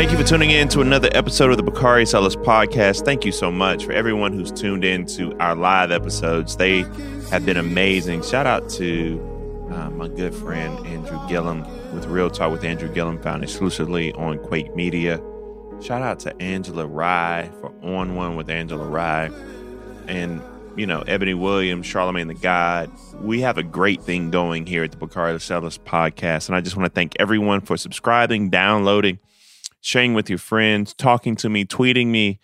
Thank you for tuning in to another episode of the Bakari Sellers podcast. Thank you so much for everyone who's tuned in to our live episodes. They have been amazing. Shout out to uh, my good friend Andrew Gillum with Real Talk with Andrew Gillum, found exclusively on Quake Media. Shout out to Angela Rye for On One with Angela Rye. And, you know, Ebony Williams, Charlamagne tha God. We have a great thing going here at the Bakari Sellers podcast. And I just want to thank everyone for subscribing, downloading, sharing with your friends, talking to me, tweeting me,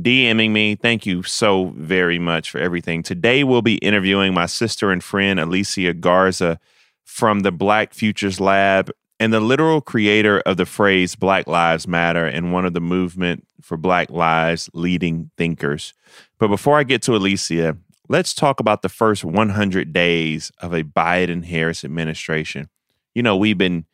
DMing me. Thank you so very much for everything. Today, we'll be interviewing my sister and friend, Alicia Garza from the Black Futures Lab and the literal creator of the phrase Black Lives Matter and one of the movement for Black Lives leading thinkers. But before I get to Alicia, let's talk about the first 100 days of a Biden Harris administration. You know, we've been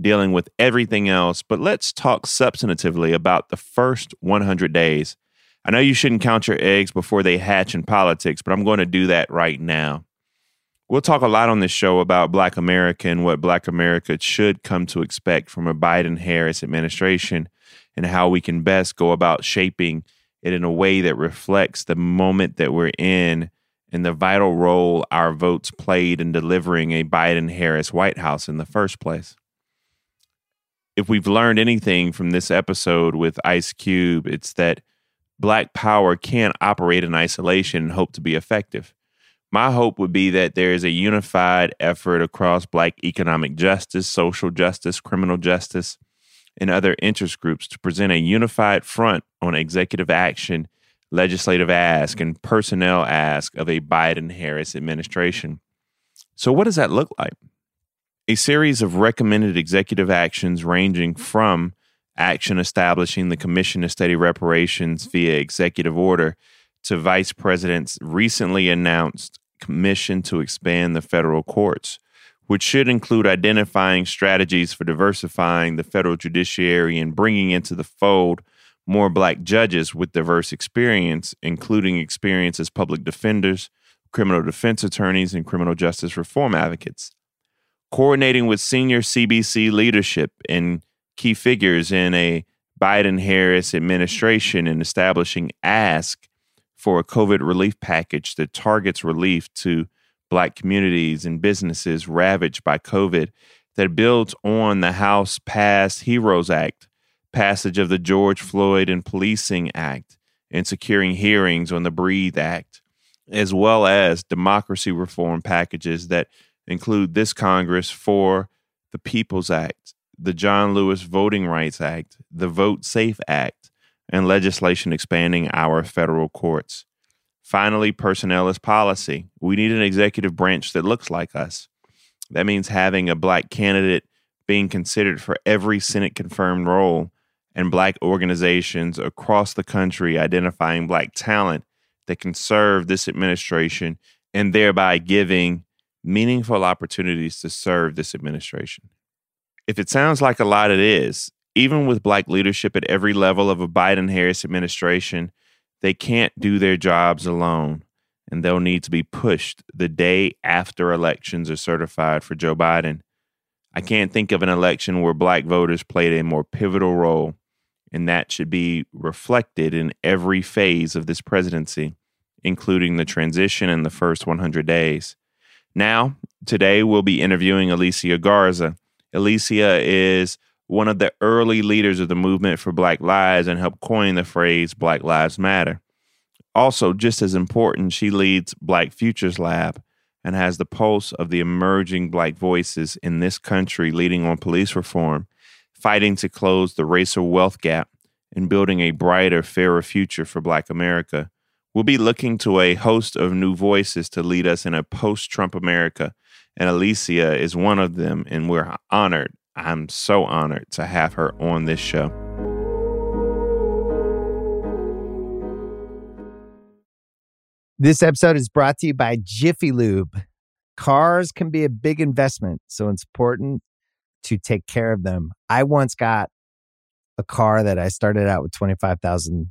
dealing with everything else, but let's talk substantively about the first 100 days. I know you shouldn't count your eggs before they hatch in politics, but I'm going to do that right now. We'll talk a lot on this show about Black America and what Black America should come to expect from a Biden Harris administration and how we can best go about shaping it in a way that reflects the moment that we're in and the vital role our votes played in delivering a Biden Harris White House in the first place. If we've learned anything from this episode with Ice Cube, it's that Black power can't operate in isolation and hope to be effective my hope would be that there is a unified effort across Black economic justice, social justice, criminal justice, and other interest groups to present a unified front on executive action, legislative ask, and personnel ask of a Biden Harris administration. So, what does that look like? A series of recommended executive actions ranging mm-hmm. from action establishing the Commission to Study Reparations mm-hmm. via executive order to Vice President's recently announced commission to expand the federal courts, which should include identifying strategies for diversifying the federal judiciary and bringing into the fold more black judges with diverse experience, including experience as public defenders, criminal defense attorneys, and criminal justice reform advocates. Coordinating with senior CBC leadership and key figures in a Biden Harris administration and establishing ASK for a COVID relief package that targets relief to Black communities and businesses ravaged by COVID that builds on the House passed HEROES Act, passage of the George Floyd and Policing Act, and securing hearings on the Breathe Act, as well as democracy reform packages that include this Congress for the People's Act, the John Lewis Voting Rights Act, the Vote Safe Act, and legislation expanding our federal courts. Finally, personnel is policy. We need an executive branch that looks like us. That means having a black candidate being considered for every Senate confirmed role and black organizations across the country identifying black talent that can serve this administration and thereby giving meaningful opportunities to serve this administration. If it sounds like a lot, it is even with black leadership at every level of a Biden Harris administration, they can't do their jobs alone. And they'll need to be pushed the day after elections are certified for Joe Biden. I can't think of an election where black voters played a more pivotal role, and that should be reflected in every phase of this presidency, including the transition and the first 100 days. Now, today we'll be interviewing Alicia Garza. Alicia is one of the early leaders of the movement for Black Lives and helped coin the phrase Black Lives Matter. Also, just as important, she leads Black Futures Lab and has the pulse of the emerging Black voices in this country leading on police reform, fighting to close the racial wealth gap, and building a brighter, fairer future for Black America. We'll be looking to a host of new voices to lead us in a post Trump America, and Alicia is one of them, and we're honored I'm so honored to have her on this show. This episode is brought to you by Jiffy Lube. Cars can be a big investment, so it's important to take care of them. I once got a car that I started out with 25,000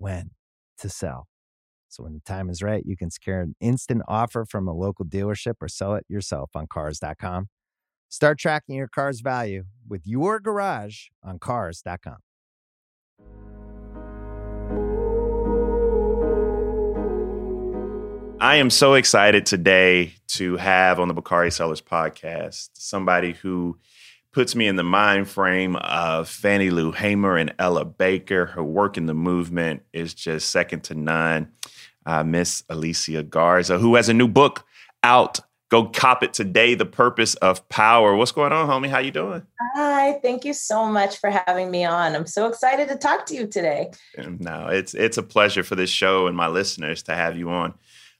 when to sell. So when the time is right, you can secure an instant offer from a local dealership or sell it yourself on cars.com. Start tracking your car's value with your garage on cars.com. I am so excited today to have on the Bakari Sellers podcast somebody who puts me in the mind frame of Fannie Lou Hamer and Ella Baker. Her work in the movement is just second to none. Uh, Miss Alicia Garza, who has a new book out. Go cop it today. The purpose of power. What's going on, homie? How you doing? Hi. Thank you so much for having me on. I'm so excited to talk to you today. No, it's it's a pleasure for this show and my listeners to have you on.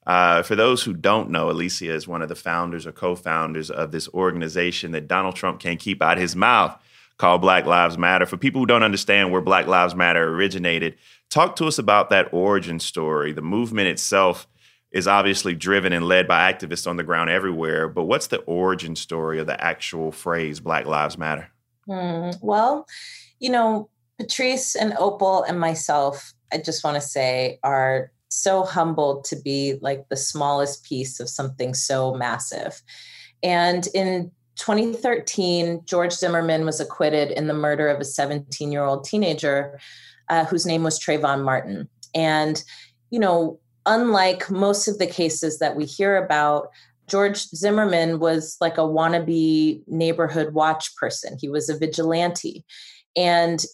Uh, for those who don't know, Alicia is one of the founders or co founders of this organization that Donald Trump can't keep out of his mouth called Black Lives Matter. For people who don't understand where Black Lives Matter originated, talk to us about that origin story. The movement itself is obviously driven and led by activists on the ground everywhere, but what's the origin story of the actual phrase Black Lives Matter? Hmm. well, you know, Patrisse and Opal and myself, I just want to say, are so humbled to be like the smallest piece of something so massive. And in 2013, George Zimmerman was acquitted in the murder of a 17 year old teenager uh, whose name was Trayvon Martin. And, you know, unlike most of the cases that we hear about, George Zimmerman was like a wannabe neighborhood watch person. He was a vigilante. And,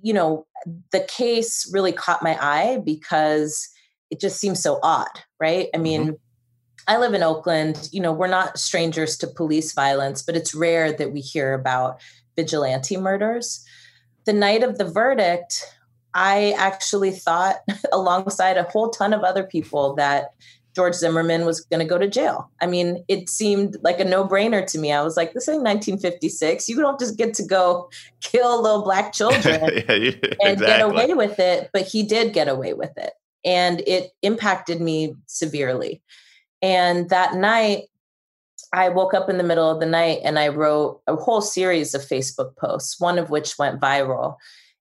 you know, the case really caught my eye because it just seems so odd, right? I mean, mm-hmm. I live in Oakland. You know, we're not strangers to police violence, but it's rare that we hear about vigilante murders. The night of the verdict, I actually thought, alongside a whole ton of other people, that George Zimmerman was going to go to jail. I mean, it seemed like a no brainer to me. I was like, this ain't 1956. You don't just get to go kill little black children yeah, yeah, and exactly. get away with it. But he did get away with it and it impacted me severely. And that night, I woke up in the middle of the night and I wrote a whole series of Facebook posts, one of which went viral.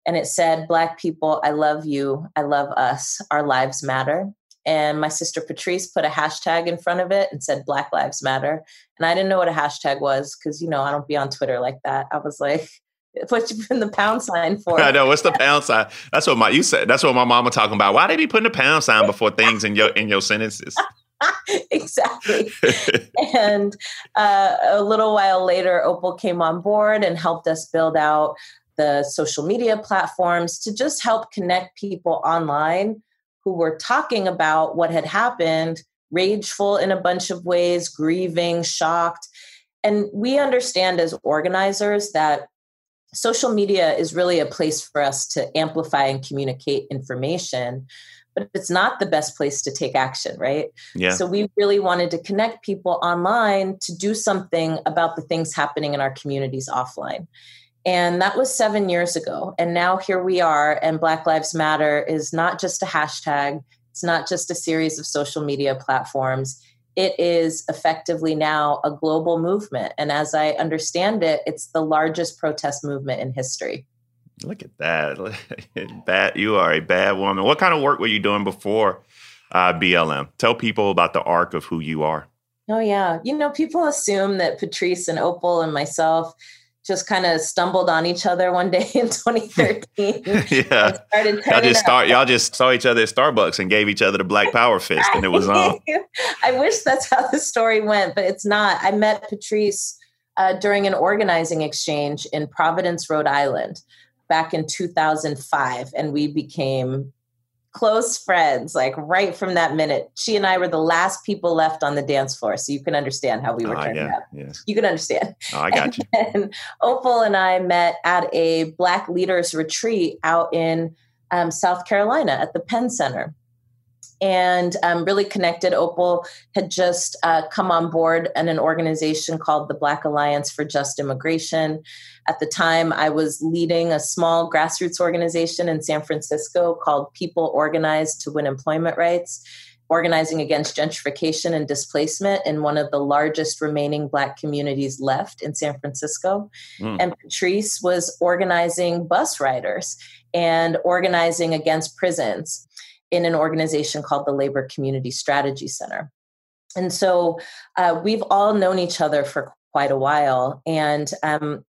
And it said, Black people, I love you. I love us. Our lives matter. And my sister Patrisse put a hashtag in front of it and said, Black Lives Matter. And I didn't know what a hashtag was because, you know, I don't be on Twitter like that. I was like, what you putting the pound sign for? I know what's the pound sign. That's what my you said. That's what my mama talking about. Why they be putting a pound sign before things in your in your sentences? exactly. and uh, a little while later, Opal came on board and helped us build out the social media platforms to just help connect people online who were talking about what had happened, rageful in a bunch of ways, grieving, shocked. And we understand as organizers that social media is really a place for us to amplify and communicate information but it's not the best place to take action right? Yeah. So we really wanted to connect people online to do something about the things happening in our communities offline. And that was seven years ago and now here we are and black lives matter is not just a hashtag it's not just a series of social media platforms it is effectively now a global movement. And as I understand it, it's the largest protest movement in history. Look at that. bad, you are a bad woman. What kind of work were you doing before uh, BLM? Tell people about the arc of who you are. Oh, yeah. You know, people assume that Patrisse and Opal and myself just kind of stumbled on each other one day in 2013. yeah, y'all just start. Y'all just saw each other at Starbucks and gave each other the Black Power fist, and it was on. I wish that's how the story went, but it's not. I met Patrisse uh, during an organizing exchange in Providence, Rhode Island, back in 2005, and we became close friends, like right from that minute. She and I were the last people left on the dance floor. So you can understand how we were oh, turning yeah. Yeah. You can understand. Oh, I got you. And Opal and I met at a Black Leaders Retreat out in um, South Carolina at the Penn Center and um, really connected. Opal had just uh, come on board in an organization called the Black Alliance for Just Immigration. At the time, I was leading a small grassroots organization in San Francisco called People Organized to Win Employment Rights, organizing against gentrification and displacement in one of the largest remaining Black communities left in San Francisco. Mm. And Patrice was organizing bus riders and organizing against prisons in an organization called the Labor Community Strategy Center. And so uh, we've all known each other for quite a while. And, um,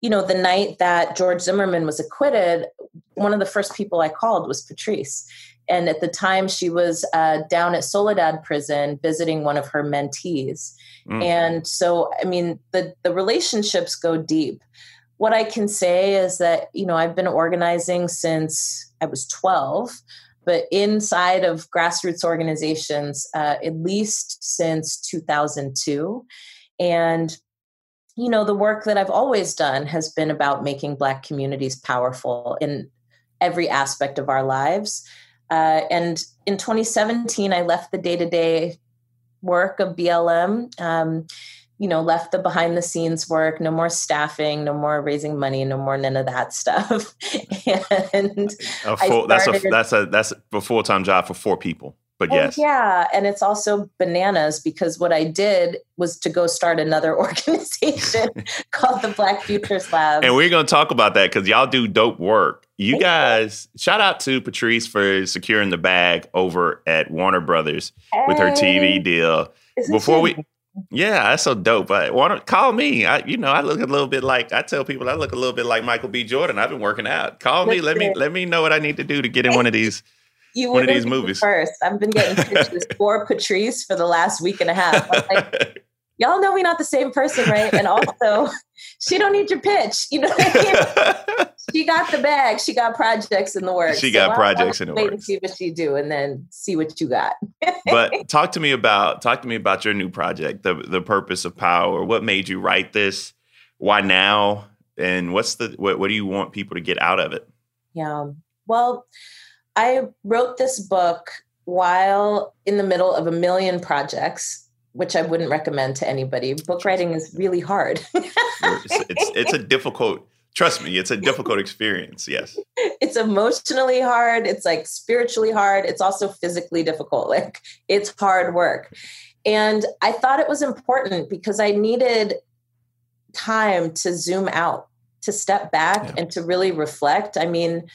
you know, the night that George Zimmerman was acquitted, one of the first people I called was Patrisse. And at the time, she was uh, down at Soledad prison visiting one of her mentees. Mm. And so, I mean, the, the relationships go deep. What I can say is that, you know, I've been organizing since I was 12 but inside of grassroots organizations uh, at least since 2002 and you know the work that i've always done has been about making black communities powerful in every aspect of our lives. Uh, and in 2017 i left the day-to-day work of blm um, you know, left the behind the scenes work, no more staffing, no more raising money, no more none of that stuff. and a full, that's a that's a that's a full time job for four people. But oh, yes, yeah, and it's also bananas because what I did was to go start another organization called the Black Futures Lab, and we're going to talk about that because y'all do dope work. You Thank guys, you. shout out to Patrisse for securing the bag over at Warner Brothers hey. with her TV deal. Isn't Before we yeah, that's so dope. I want to call me. I, you know, I look a little bit like I tell people I look a little bit like Michael B. Jordan. I've been working out. Call me. Let me let me know what I need to do to get in one of these. You one of these movies. First, I've been getting pitches for Patrisse for the last week and a half. Like, y'all know we're not the same person, right? And also, she don't need your pitch. You know, she got the bag. She got projects in the works. She got so projects in the wait works. see what she do, and then see what you got. but talk to me about talk to me about your new project, the the purpose of power. What made you write this? Why now? And what's the what? What do you want people to get out of it? Yeah. Well, I wrote this book while in the middle of a million projects which I wouldn't recommend to anybody. Book writing is really hard. it's, it's, it's a difficult. Trust me, it's a difficult experience. Yes, it's emotionally hard. It's like spiritually hard. It's also physically difficult. Like it's hard work, and I thought it was important because I needed time to zoom out, to step back, yeah. and to really reflect. I mean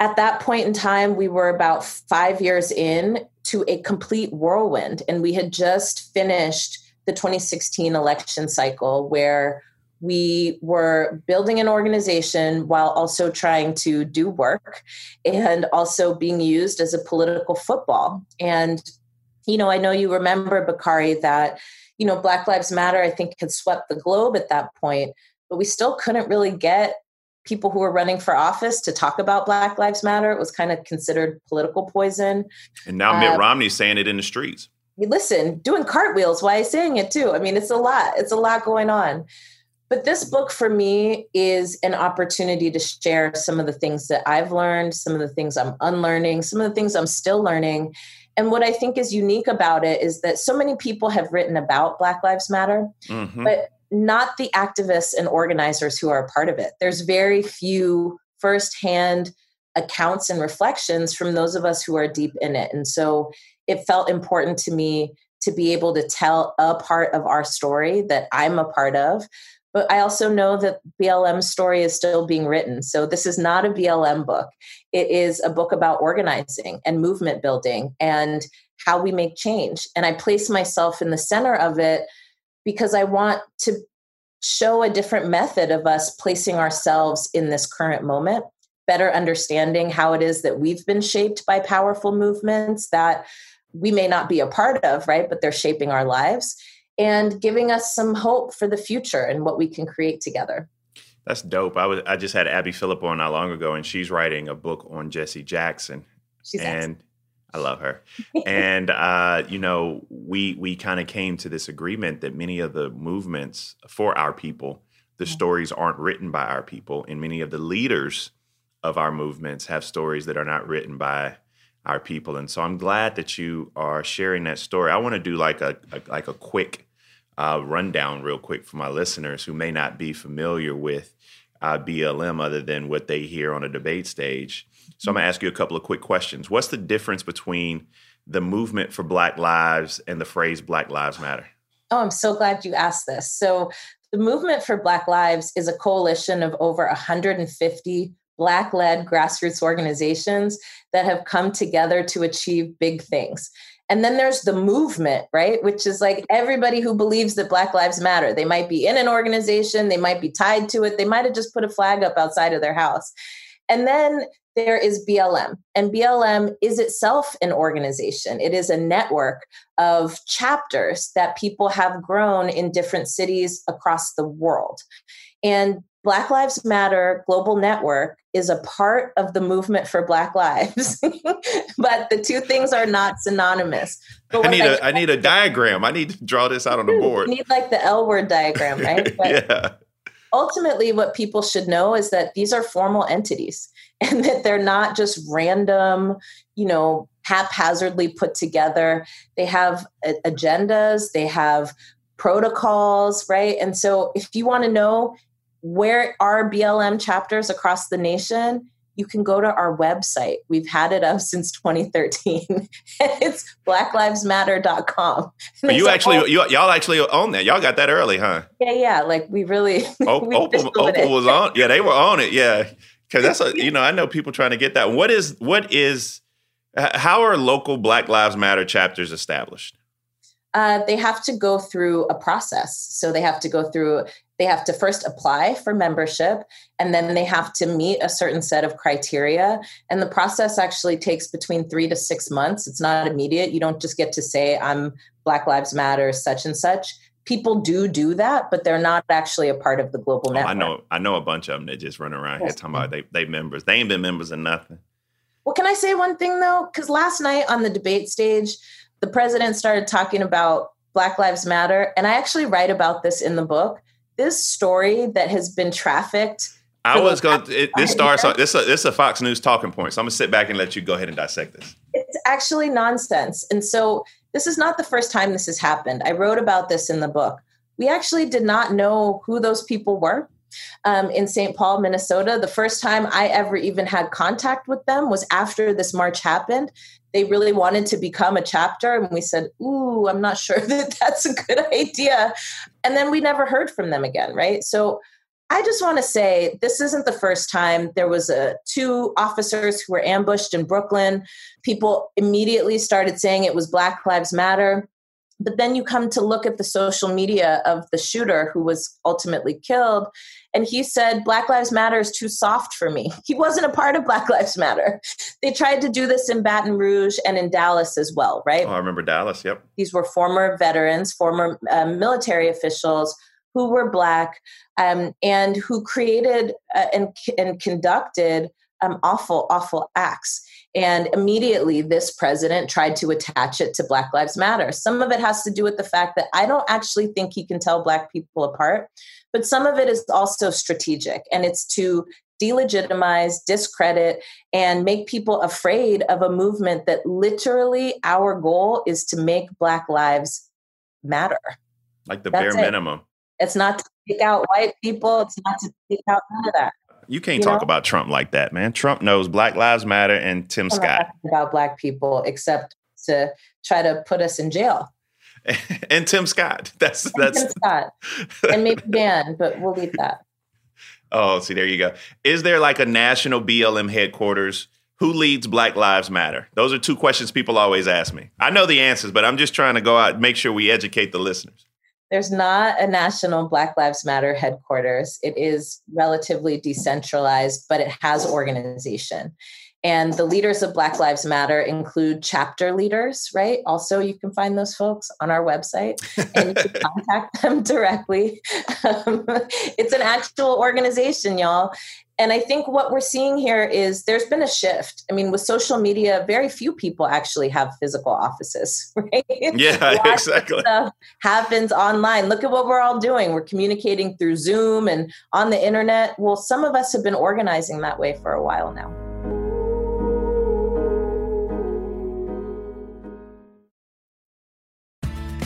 at that point in time, we were about five years in to a complete whirlwind. And we had just finished the 2016 election cycle where we were building an organization while also trying to do work and also being used as a political football. And, you know, I know you remember, Bakari, that, you know, Black Lives Matter, I think, had swept the globe at that point, but we still couldn't really get people who were running for office to talk about Black Lives Matter. It was kind of considered political poison. And now Mitt um, Romney's saying it in the streets. Listen, doing cartwheels while he's saying it too. I mean, it's a lot. It's a lot going on. But this book for me is an opportunity to share some of the things that I've learned, some of the things I'm unlearning, some of the things I'm still learning. And what I think is unique about it is that so many people have written about Black Lives Matter, mm-hmm. but not the activists and organizers who are a part of it. There's very few firsthand accounts and reflections from those of us who are deep in it. And so it felt important to me to be able to tell a part of our story that I'm a part of. But I also know that BLM's story is still being written. So this is not a BLM book. It is a book about organizing and movement building and how we make change. And I place myself in the center of it because I want to show a different method of us placing ourselves in this current moment, better understanding how it is that we've been shaped by powerful movements that we may not be a part of, right? But they're shaping our lives and giving us some hope for the future and what we can create together. That's dope. I was I just had Abby Phillip on not long ago, and she's writing a book on Jesse Jackson. She's and excellent. I love her. and uh, you know, we we kind of came to this agreement that many of the movements for our people, the Yeah. stories aren't written by our people, and many of the leaders of our movements have stories that are not written by our people. And so I'm glad that you are sharing that story. I want to do like a, a like a quick uh, rundown, real quick, for my listeners who may not be familiar with uh, BLM other than what they hear on a debate stage. So I'm going to ask you a couple of quick questions. What's the difference between the movement for Black Lives and the phrase Black Lives Matter? Oh, I'm so glad you asked this. So, the Movement for Black Lives is a coalition of over 150 Black led grassroots organizations that have come together to achieve big things. And then there's the movement, right? Which is like everybody who believes that Black Lives Matter. They might be in an organization, they might be tied to it, they might have just put a flag up outside of their house. And then there is BLM, and BLM is itself an organization. It is a network of chapters that people have grown in different cities across the world. And Black Lives Matter Global Network is a part of the movement for Black Lives, but the two things are not synonymous. I need a I need a diagram. I need to draw this out on the you board. need like the L word diagram, right? But yeah. Ultimately what people should know is that these are formal entities and that they're not just random you know haphazardly put together. They have agendas they have protocols right? And so if you want to know where are blm chapters across the nation you can go to our website we've had it up since 2013 it's blacklivesmatter.com But you actually you, y'all actually own that. Y'all got that early, huh? yeah yeah like we really we Opal. Opal was on. Yeah, they were on it. Yeah, because that's a you know I know people trying to get that. What is what is how are local Black Lives Matter chapters established? Uh, they have to go through a process. So they have to go through, they have to first apply for membership, and then they have to meet a certain set of criteria. And the process actually takes between three to six months. It's not immediate. You don't just get to say, I'm Black Lives Matter, such and such. People do do that, but they're not actually a part of the global Oh, network. I know I know a bunch of them that just run around here talking about they they members. They ain't been members of nothing. Well, can I say one thing though? Because last night on the debate stage, the president started talking about Black Lives Matter. And I actually write about this in the book. This story that has been trafficked. I was going. to This starts. This a, this is a Fox News talking point. So I'm gonna sit back and let you go ahead and dissect this. It's actually nonsense. And so this is not the first time this has happened. I wrote about this in the book. We actually did not know who those people were. Um, in St. Paul, Minnesota. The first time I ever even had contact with them was after this march happened. They really wanted to become a chapter, and we said, Ooh, I'm not sure that that's a good idea. And then we never heard from them again, right? So I just want to say this isn't the first time there was a two officers who were ambushed in Brooklyn. People immediately started saying it was Black Lives Matter. But then you come to look at the social media of the shooter who was ultimately killed, and he said, Black Lives Matter is too soft for me. He wasn't a part of Black Lives Matter. They tried to do this in Baton Rouge and in Dallas as well, right? Oh, I remember Dallas. Yep. These were former veterans, former um, military officials who were Black um, and who created uh, and, and conducted um, awful, awful acts. And immediately, this president tried to attach it to Black Lives Matter. Some of it has to do with the fact that I don't actually think he can tell Black people apart, but some of it is also strategic, and it's to delegitimize, discredit, and make people afraid of a movement that literally our goal is to make Black lives matter. Like the That's bare it. minimum. It's not to take out white people, it's not to take out none of that. You can't You talk know? about Trump like that, man. Trump knows Black Lives Matter and Tim I'm Scott. about Black people except to try to put us in jail. and Tim Scott. That's And that's Tim Scott, and maybe Dan, but we'll leave that. Oh, see, there you go. Is there like a national BLM headquarters? Who leads Black Lives Matter? Those are two questions people always ask me. I know the answers, but I'm just trying to go out and make sure we educate the listeners. There's not a national Black Lives Matter headquarters. It is relatively decentralized, but it has organization. And the leaders of Black Lives Matter include chapter leaders, right? Also, you can find those folks on our website and you can contact them directly. Um, it's an actual organization, y'all. And I think what we're seeing here is there's been a shift. I mean, with social media, very few people actually have physical offices, right? Yeah, exactly. happens online. Look at what we're all doing. We're communicating through Zoom and on the internet. Well, some of us have been organizing that way for a while now.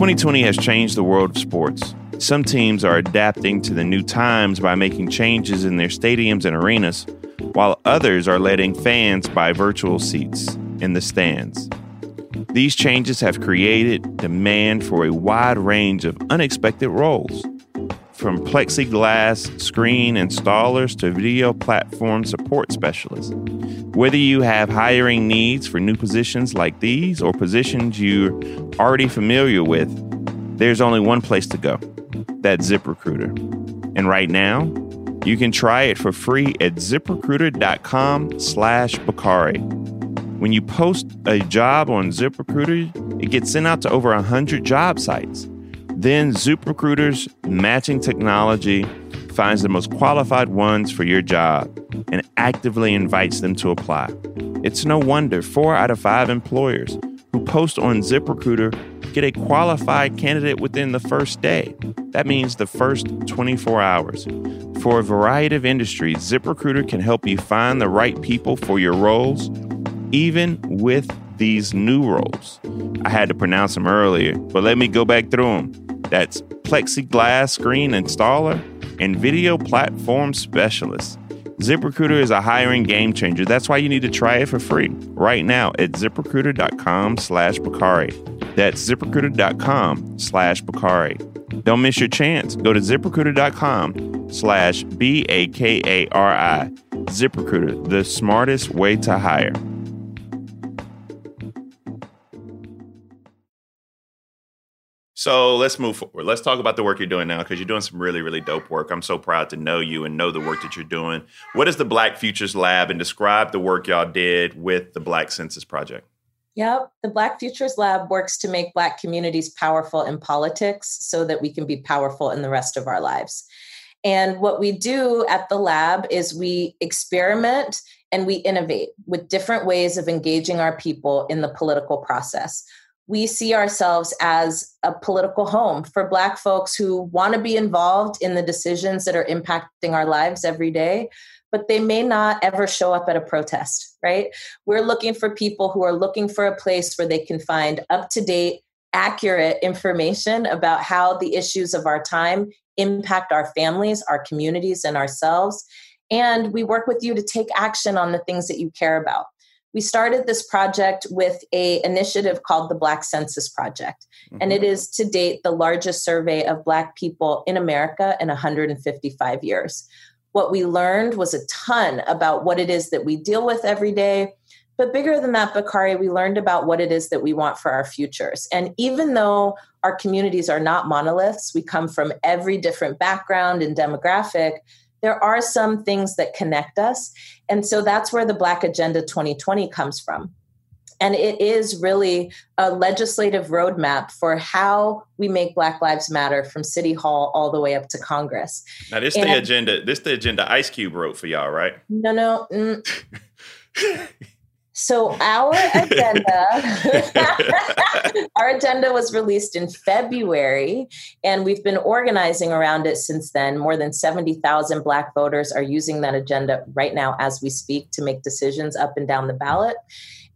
2020 has changed the world of sports. Some teams are adapting to the new times by making changes in their stadiums and arenas, while others are letting fans buy virtual seats in the stands. These changes have created demand for a wide range of unexpected roles, from plexiglass screen installers to video platform support specialists. Whether you have hiring needs for new positions like these or positions you're already familiar with, there's only one place to go. That's ZipRecruiter. And right now, you can try it for free at ziprecruiter.com slash Bakari. When you post a job on ZipRecruiter, it gets sent out to over 100 job sites. Then ZipRecruiter's matching technology finds the most qualified ones for your job and actively invites them to apply. It's no wonder four out of five employers who post on ZipRecruiter get a qualified candidate within the first day. That means the first 24 hours. For a variety of industries, ZipRecruiter can help you find the right people for your roles, even with these new roles. I had to pronounce them earlier, but let me go back through them. That's plexiglass screen installer and video platform specialist. ZipRecruiter is a hiring game changer. That's why you need to try it for free right now at ziprecruiter.com slash Bakari. That's ziprecruiter.com slash Bakari. Don't miss your chance. Go to ziprecruiter.com slash B A K A R I. ZipRecruiter, the smartest way to hire. So let's move forward. Let's talk about the work you're doing now because you're doing some really, really dope work. I'm so proud to know you and know the work that you're doing. What is the Black Futures Lab and describe the work y'all did with the Black Census Project? Yep. The Black Futures Lab works to make Black communities powerful in politics so that we can be powerful in the rest of our lives. And what we do at the lab is we experiment and we innovate with different ways of engaging our people in the political process we see ourselves as a political home for Black folks who want to be involved in the decisions that are impacting our lives every day, but they may not ever show up at a protest, right? We're looking for people who are looking for a place where they can find up to date, accurate information about how the issues of our time impact our families, our communities, and ourselves. And we work with you to take action on the things that you care about we started this project with a initiative called the black census project mm-hmm. and it mm-hmm. to date the largest survey of black people in america in 155 years what we learned was a ton about what it is that we deal with every day but bigger than that bakari we learned about what it is that we want for our futures and even though our communities are not monoliths we come from every different background and demographic there are some things that connect us. And so that's where the Black Agenda 2020 comes from. And it is really a legislative roadmap for how we make Black Lives Matter from City Hall all the way up to Congress. Now, this and, the agenda. This the agenda Ice Cube wrote for y'all, right? No, no. Mm. So our agenda, our agenda was released in February, and we've been organizing around it since then. More than seventy thousand Black voters are using that agenda right now as we speak to make decisions up and down the ballot.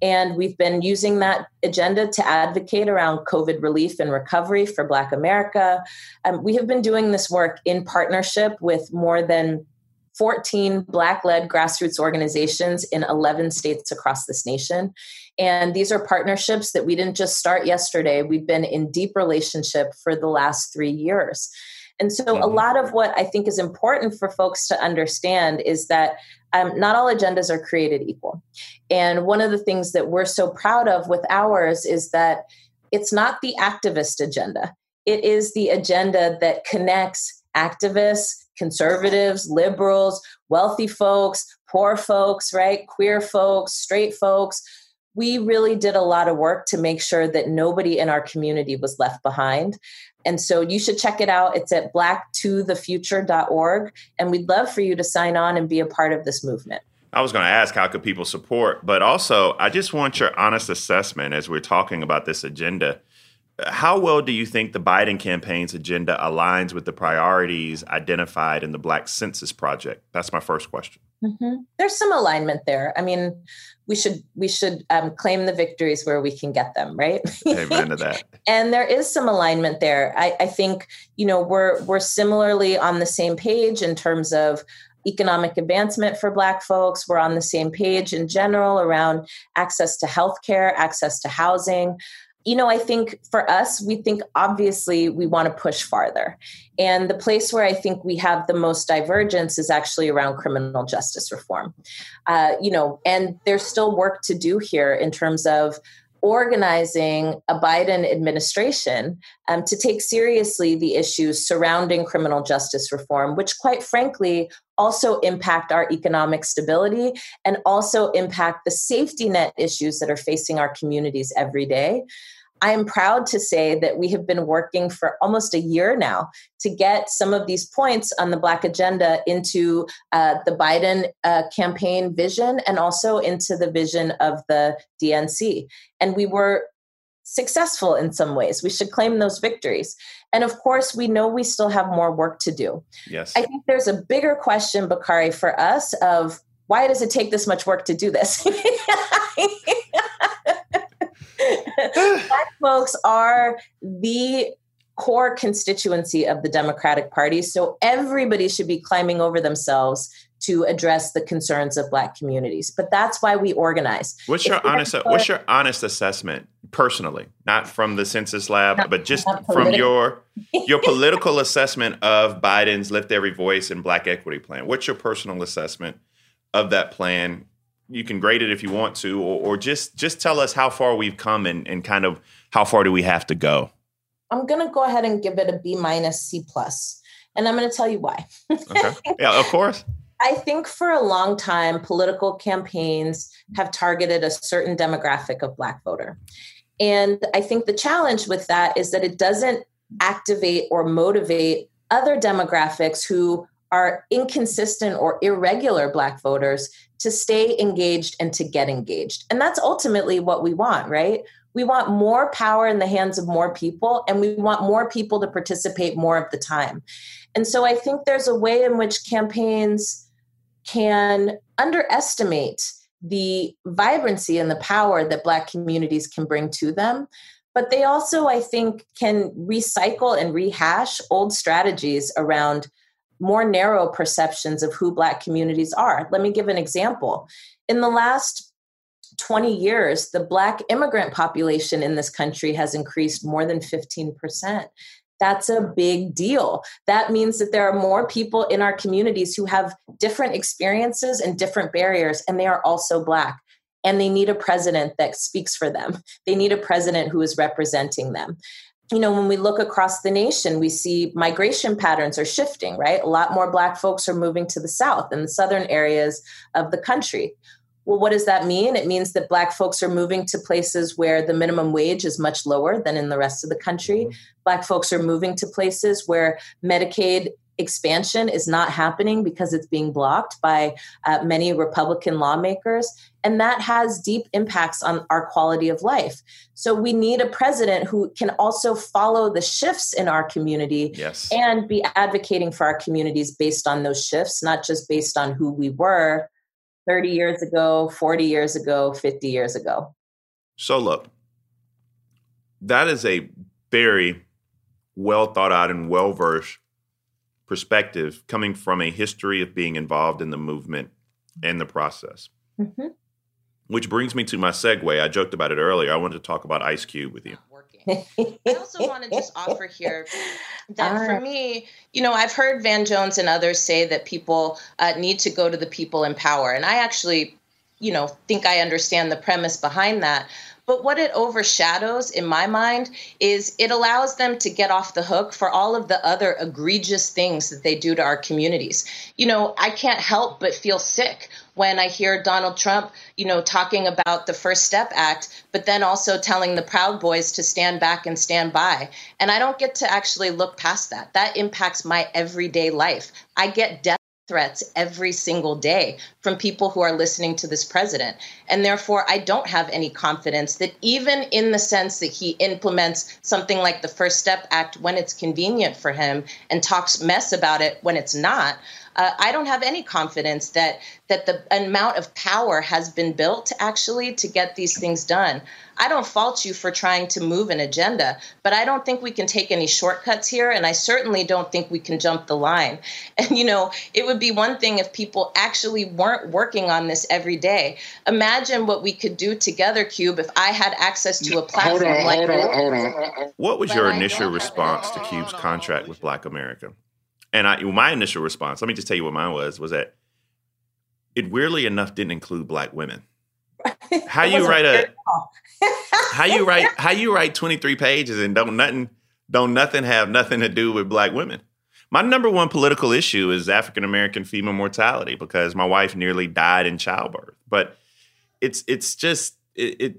And we've been using that agenda to advocate around COVID relief and recovery for Black America. Um, we have been doing this work in partnership with more than 14 Black led grassroots organizations in 11 states across this nation. And these are partnerships that we didn't just start yesterday, we've been in deep relationship for the last three years. And so, mm-hmm. a lot of what I think is important for folks to understand is that um, not all agendas are created equal. And one of the things that we're so proud of with ours is that it's not the activist agenda, it is the agenda that connects activists conservatives, liberals, wealthy folks, poor folks, right? Queer folks, straight folks. We really did a lot of work to make sure that nobody in our community was left behind. And so you should check it out. It's at blacktothefuture.org. And we'd love for you to sign on and be a part of this movement. I was going to ask how could people support, but also I just want your honest assessment as we're talking about this agenda how well do you think the Biden campaign's agenda aligns with the priorities identified in the Black Census Project? That's my first question. Mm-hmm. There's some alignment there. I mean, we should we should um, claim the victories where we can get them, right? Amen to that. and there is some alignment there. I, I think you know we're we're similarly on the same page in terms of economic advancement for Black folks. We're on the same page in general around access to healthcare, access to housing you know, I think for us, we think obviously we want to push farther. And the place where I think we have the most divergence is actually around criminal justice reform. Uh, you know, and there's still work to do here in terms of organizing a Biden administration um, to take seriously the issues surrounding criminal justice reform, which, quite frankly, also impact our economic stability and also impact the safety net issues that are facing our communities every day. I am proud to say that we have been working for almost a year now to get some of these points on the Black agenda into uh, the Biden uh, campaign vision and also into the vision of the DNC. And we were successful in some ways. We should claim those victories. And of course, we know we still have more work to do. Yes. I think there's a bigger question, Bakari, for us of why does it take this much work to do this? Black folks are the core constituency of the Democratic Party. So everybody should be climbing over themselves to address the concerns of black communities. But that's why we organize. What's your honest what's your honest assessment personally, not from the census lab, but just from your your political assessment of Biden's lift every voice and black equity plan? What's your personal assessment of that plan you can grade it if you want to, or, or just just tell us how far we've come and, and kind of how far do we have to go. I'm gonna go ahead and give it a B minus C plus, and I'm gonna tell you why. okay. Yeah, of course. I think for a long time, political campaigns have targeted a certain demographic of Black voter. And I think the challenge with that is that it doesn't activate or motivate other demographics who are inconsistent or irregular Black voters to stay engaged and to get engaged. And that's ultimately what we want, right? We want more power in the hands of more people, and we want more people to participate more of the time. And so I think there's a way in which campaigns can underestimate the vibrancy and the power that Black communities can bring to them. But they also, I think, can recycle and rehash old strategies around more narrow perceptions of who Black communities are. Let me give an example. In the last 20 years, the Black immigrant population in this country has increased more than 15%. That's a big deal. That means that there are more people in our communities who have different experiences and different barriers, and they are also Black. And they need a president that speaks for them. They need a president who is representing them. You know, when we look across the nation, we see migration patterns are shifting, right? A lot more Black folks are moving to the South and the southern areas of the country. Well, what does that mean? It means that Black folks are moving to places where the minimum wage is much lower than in the rest of the country. Mm-hmm. Black folks are moving to places where Medicaid expansion is not happening because it's being blocked by uh, many Republican lawmakers. And that has deep impacts on our quality of life. So we need a president who can also follow the shifts in our community yes. and be advocating for our communities based on those shifts, not just based on who we were 30 years ago, 40 years ago, 50 years ago. So, look, that is a very well thought out and well versed perspective coming from a history of being involved in the movement and the process. Mm-hmm. Which brings me to my segue. I joked about it earlier. I wanted to talk about Ice Cube with you. I also want to just offer here that for me, you know, I've heard Van Jones and others say that people uh, need to go to the people in power. And I actually, you know, think I understand the premise behind that. But what it overshadows in my mind is it allows them to get off the hook for all of the other egregious things that they do to our communities. You know, I can't help but feel sick when I hear Donald Trump, you know, talking about the First Step Act, but then also telling the Proud Boys to stand back and stand by. And I don't get to actually look past that. That impacts my everyday life. I get death threats every single day from people who are listening to this president. And therefore, I don't have any confidence that even in the sense that he implements something like the First Step Act when it's convenient for him and talks mess about it when it's not, uh, I don't have any confidence that that the amount of power has been built actually to get these things done. I don't fault you for trying to move an agenda, but I don't think we can take any shortcuts here, and I certainly don't think we can jump the line. And you know, it would be one thing if people actually weren't working on this every day. Imagine what we could do together, Cube, if I had access to a platform hold on, like hold on, hold on. What was your initial response to Cube's contract with Black America? And I, my initial response, let me just tell you what mine was, was that it weirdly enough didn't include black women. How you write a how you write how you write 23 pages and don't nothing don't nothing have nothing to do with black women. My number one political issue is African American female mortality because my wife nearly died in childbirth. But it's it's just it, it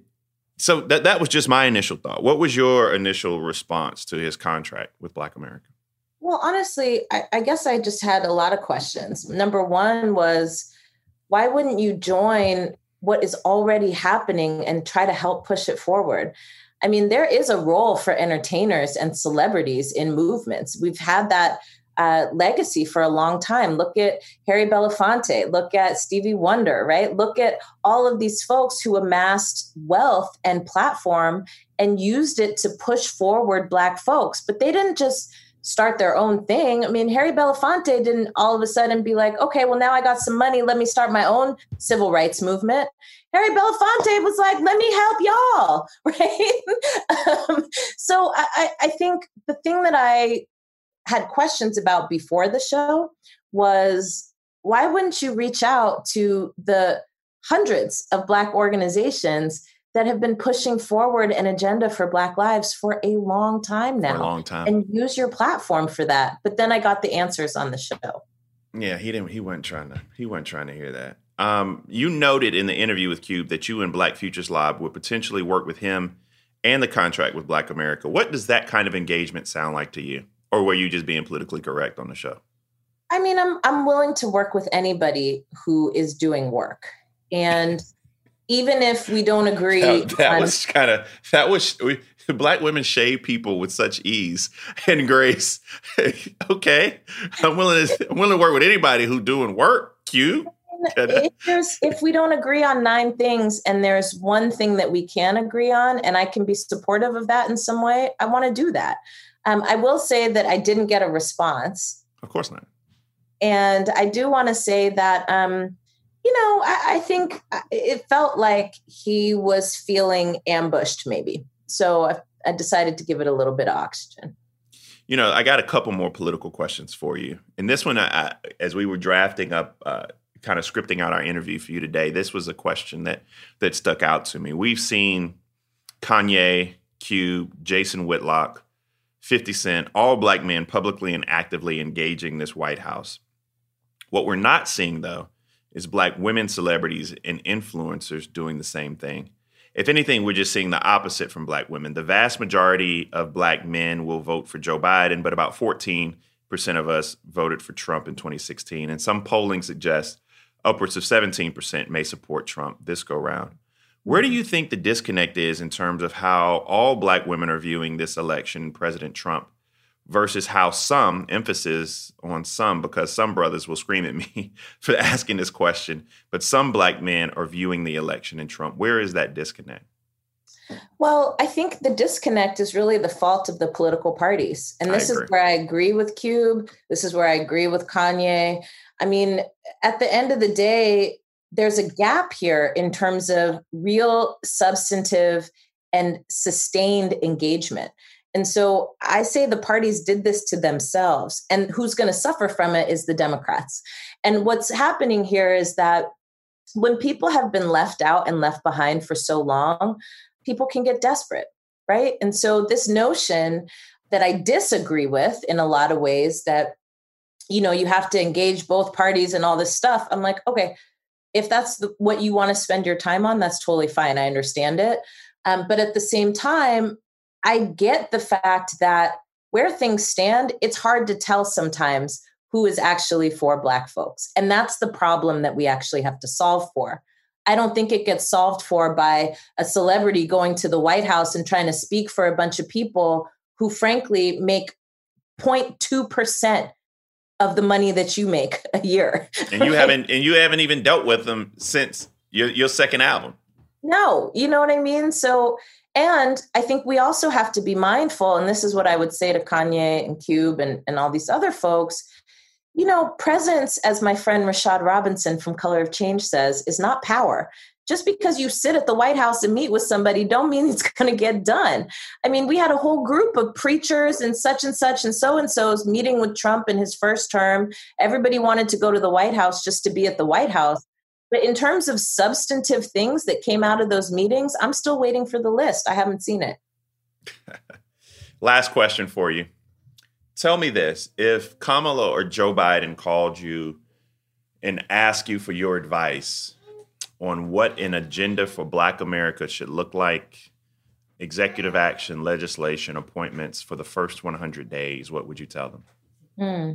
so that that was just my initial thought. What was your initial response to his contract with Black America? Well, honestly, I, I, guess I just had a lot of questions. Number one was, why wouldn't you join what is already happening and try to help push it forward? I mean, there is a role for entertainers and celebrities in movements. We've had that uh, legacy for a long time. Look at Harry Belafonte, look at Stevie Wonder, right? Look at all of these folks who amassed wealth and platform and used it to push forward Black folks. But they didn't just start their own thing. I mean, Harry Belafonte didn't all of a sudden be like, okay, well, now I got some money. Let me start my own civil rights movement. Harry Belafonte was like, let me help y'all, right? um, so I, I think the thing that I had questions about before the show was why wouldn't you reach out to the hundreds of Black organizations that have been pushing forward an agenda for Black lives for a long time now. For a long time. And use your platform for that. But then I got the answers on the show. Yeah, he didn't he wasn't trying to he wasn't trying to hear that. Um, you noted in the interview with Cube that you and Black Futures Lab would potentially work with him and the contract with Black America. What does that kind of engagement sound like to you? Or were you just being politically correct on the show? I mean, I'm I'm willing to work with anybody who is doing work. And even if we don't agree. That, that on- was kind of that was we, black women shave people with such ease and grace. okay, I'm willing to I'm willing to work with anybody who doing work. Q. If, if we don't agree on nine things and there's one thing that we can agree on, and I can be supportive of that in some way, I want to do that. Um, I will say that I didn't get a response. Of course not. And I do want to say that um, you know, I, I, think uh, it felt like he was feeling ambushed, maybe. So I, I, decided to give it a little bit of oxygen. You know, I got a couple more political questions for you. And this one, I, as we were drafting up, uh, kind of scripting out our interview for you today, this was a question that that stuck out to me. We've seen Kanye, Cube, Jason Whitlock, 50 Cent, all black men publicly and actively engaging this White House. What we're not seeing, though, is black women celebrities and influencers doing the same thing. If anything, we're just seeing the opposite from black women. The vast majority of black men will vote for Joe Biden, but about 14% of us voted for Trump in 2016. And some polling suggests upwards of 17% may support Trump this go round. Where do you think the disconnect is in terms of how all black women are viewing this election, President Trump, versus how some, emphasis on some, because some brothers will scream at me for asking this question, but some black men are viewing the election in Trump? Where is that disconnect? Well, I think the disconnect is really the fault of the political parties. And this is where I agree with Cube. This is where I agree with Kanye. I mean, at the end of the day, there's a gap here in terms of real substantive and sustained engagement. And so I say the parties did this to themselves. And who's going to suffer from it is the Democrats. And what's happening here is that when people have been left out and left behind for so long, people can get desperate, right? And so this notion that I disagree with in a lot of ways that you know you have to engage both parties and all this stuff i'm like okay if that's the, what you want to spend your time on, that's totally fine. I understand it. Um, but at the same time, I get the fact that where things stand, it's hard to tell sometimes who is actually for Black folks. And that's the problem that we actually have to solve for. I don't think it gets solved for by a celebrity going to the White House and trying to speak for a bunch of people who, frankly, make 0.2% of the money that you make a year. and you haven't and you haven't even dealt with them since your your second album. No, you know what I mean? So and I think we also have to be mindful, and this is what I would say to Kanye and Cube and, and all these other folks. You know, presence, as my friend Rashad Robinson from Color of Change says, is not power just because you sit at the White House and meet with somebody don't mean it's going to get done. I mean, we had a whole group of preachers and such and such and so and so's meeting with Trump in his first term. Everybody wanted to go to the White House just to be at the White House. But in terms of substantive things that came out of those meetings, I'm still waiting for the list. I haven't seen it. Last question for you. Tell me this if Kamala or Joe Biden called you and asked you for your advice on what an agenda for Black America should look like, executive action, legislation, appointments for the first 100 days, what would you tell them? Hmm.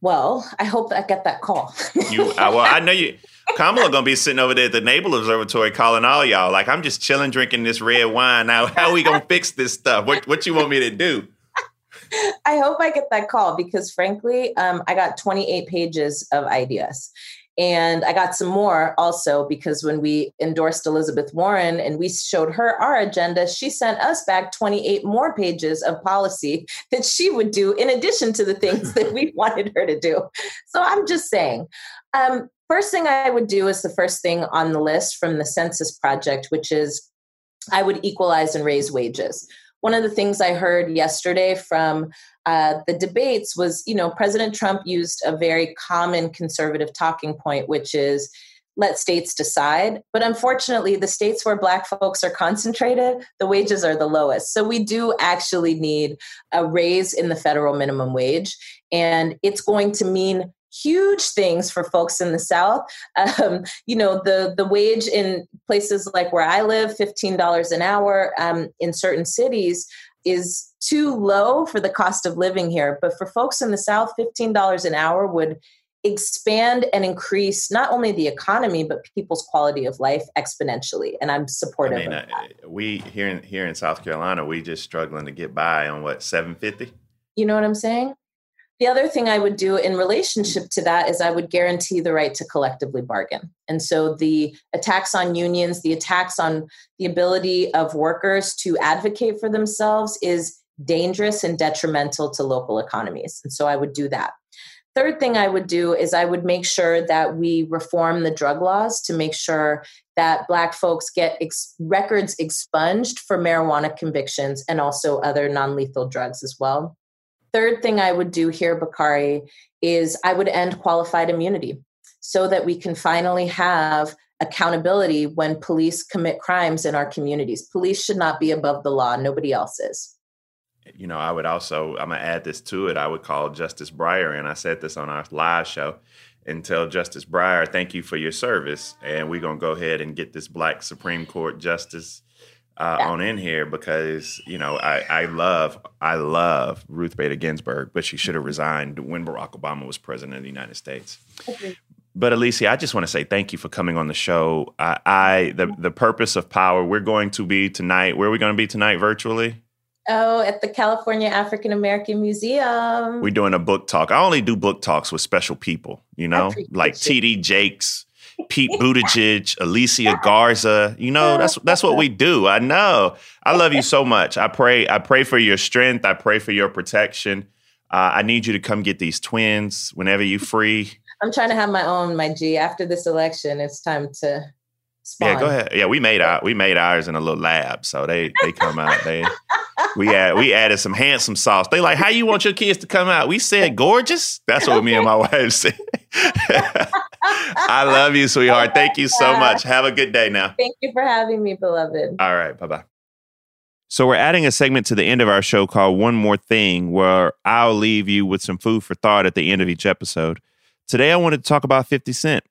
Well, I hope I get that call. you, I, well, I know you. Kamala gonna be sitting over there at the Naval Observatory calling all y'all like I'm just chilling, drinking this red wine. Now, how are we gonna fix this stuff? What what you want me to do? I hope I get that call because, frankly, um, I got 28 pages of ideas, and I got some more also because when we endorsed Elizabeth Warren and we showed her our agenda, she sent us back 28 more pages of policy that she would do in addition to the things that we wanted her to do. So I'm just saying. Um, first thing I would do is the first thing on the list from the Census Project, which is I would equalize and raise wages. One of the things I heard yesterday from uh, the debates was, you know, President Trump used a very common conservative talking point, which is let states decide. But unfortunately, the states where Black folks are concentrated, the wages are the lowest. So we do actually need a raise in the federal minimum wage. And it's going to mean huge things for folks in the South. Um, you know, the the wage in places like where I live, fifteen dollars an hour um, in certain cities is too low for the cost of living here. But for folks in the South, fifteen dollars an hour would expand and increase not only the economy but people's quality of life exponentially and i'm supportive I mean, of that. we here in here in south carolina we just struggling to get by on what 750 you know what i'm saying the other thing I would do in relationship to that is I would guarantee the right to collectively bargain. And so the attacks on unions, the attacks on the ability of workers to advocate for themselves is dangerous and detrimental to local economies. And so I would do that. Third thing I would do is I would make sure that we reform the drug laws to make sure that Black folks get ex- records expunged for marijuana convictions and also other non lethal drugs as well. Third thing I would do here, Bakari, is I would end qualified immunity so that we can finally have accountability when police commit crimes in our communities. Police should not be above the law, nobody else is. you know, I would also, I'm going to add this to it. I would call Justice Breyer, and I said this on our live show, and tell Justice Breyer, thank you for your service. And we're going to go ahead and get this black Supreme Court justice uh, yeah. on in here because, you know, I, I love, I love Ruth Bader Ginsburg, but she should have resigned when Barack Obama was president of the United States. Okay. But Alicia, I just want to say thank you for coming on the show. I, I the the purpose of power. We're going to be tonight. Where are we going to be tonight? Virtually. Oh, at the California African American Museum. We're doing a book talk. I only do book talks with special people, you know, like TD Jakes, Pete Buttigieg, Alicia Garza. You know, that's that's what we do. I know. I love you so much. I pray. I pray for your strength. I pray for your protection. Uh, I need you to come get these twins whenever you free. I'm trying to have my own, my G. After this election, it's time to Spawn. Yeah, go ahead. Yeah, we made our we made ours in a little lab, so they they come out. They we add we added some handsome sauce. They like, how you want your kids to come out? We said gorgeous. That's what me and my wife said. I love you, sweetheart. Thank you so much. Have a good day now. Thank you for having me, beloved. All right, bye bye. So we're adding a segment to the end of our show called One More Thing, where I'll leave you with some food for thought at the end of each episode. Today I wanted to talk about 50 Cent.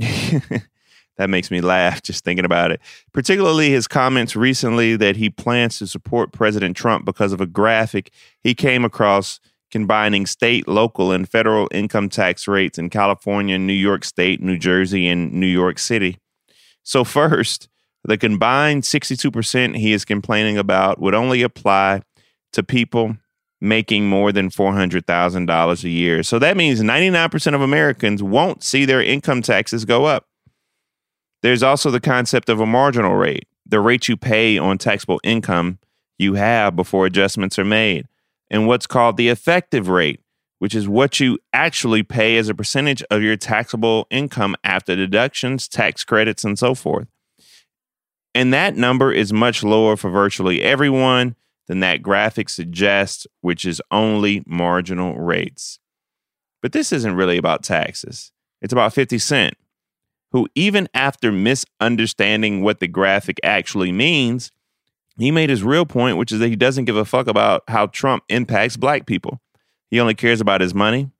That makes me laugh just thinking about it. Particularly his comments recently that he plans to support President Trump because of a graphic he came across combining state, local, and federal income tax rates in California, New York State, New Jersey, and New York City. So, first, the combined 62% he is complaining about would only apply to people making more than $400,000 a year. So that means 99% of Americans won't see their income taxes go up. There's also the concept of a marginal rate, the rate you pay on taxable income you have before adjustments are made, and what's called the effective rate, which is what you actually pay as a percentage of your taxable income after deductions, tax credits, and so forth. And that number is much lower for virtually everyone than that graphic suggests, which is only marginal rates. But this isn't really about taxes. It's about 50 Cent, who, even after misunderstanding what the graphic actually means, he made his real point, which is that he doesn't give a fuck about how Trump impacts black people. He only cares about his money.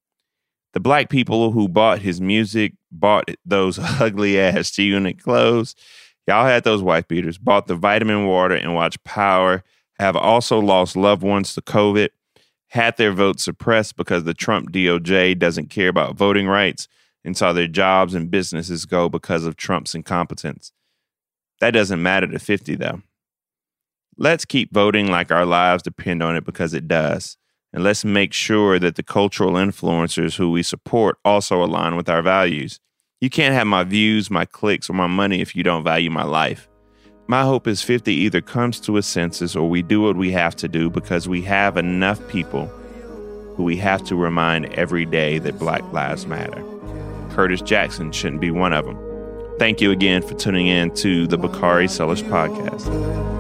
The black people who bought his music, bought those ugly ass G unit clothes, y'all had those white beaters, bought the vitamin water and watched Power, have also lost loved ones to COVID, had their votes suppressed because the Trump DOJ doesn't care about voting rights and saw their jobs and businesses go because of Trump's incompetence. That doesn't matter to 50, though. Let's keep voting like our lives depend on it because it does. And let's make sure that the cultural influencers who we support also align with our values. You can't have my views, my clicks, or my money if you don't value my life. My hope is 50 either comes to a senses or we do what we have to do because we have enough people who we have to remind every day that Black Lives Matter. Curtis Jackson shouldn't be one of them. Thank you again for tuning in to the Bakari Sellers Podcast.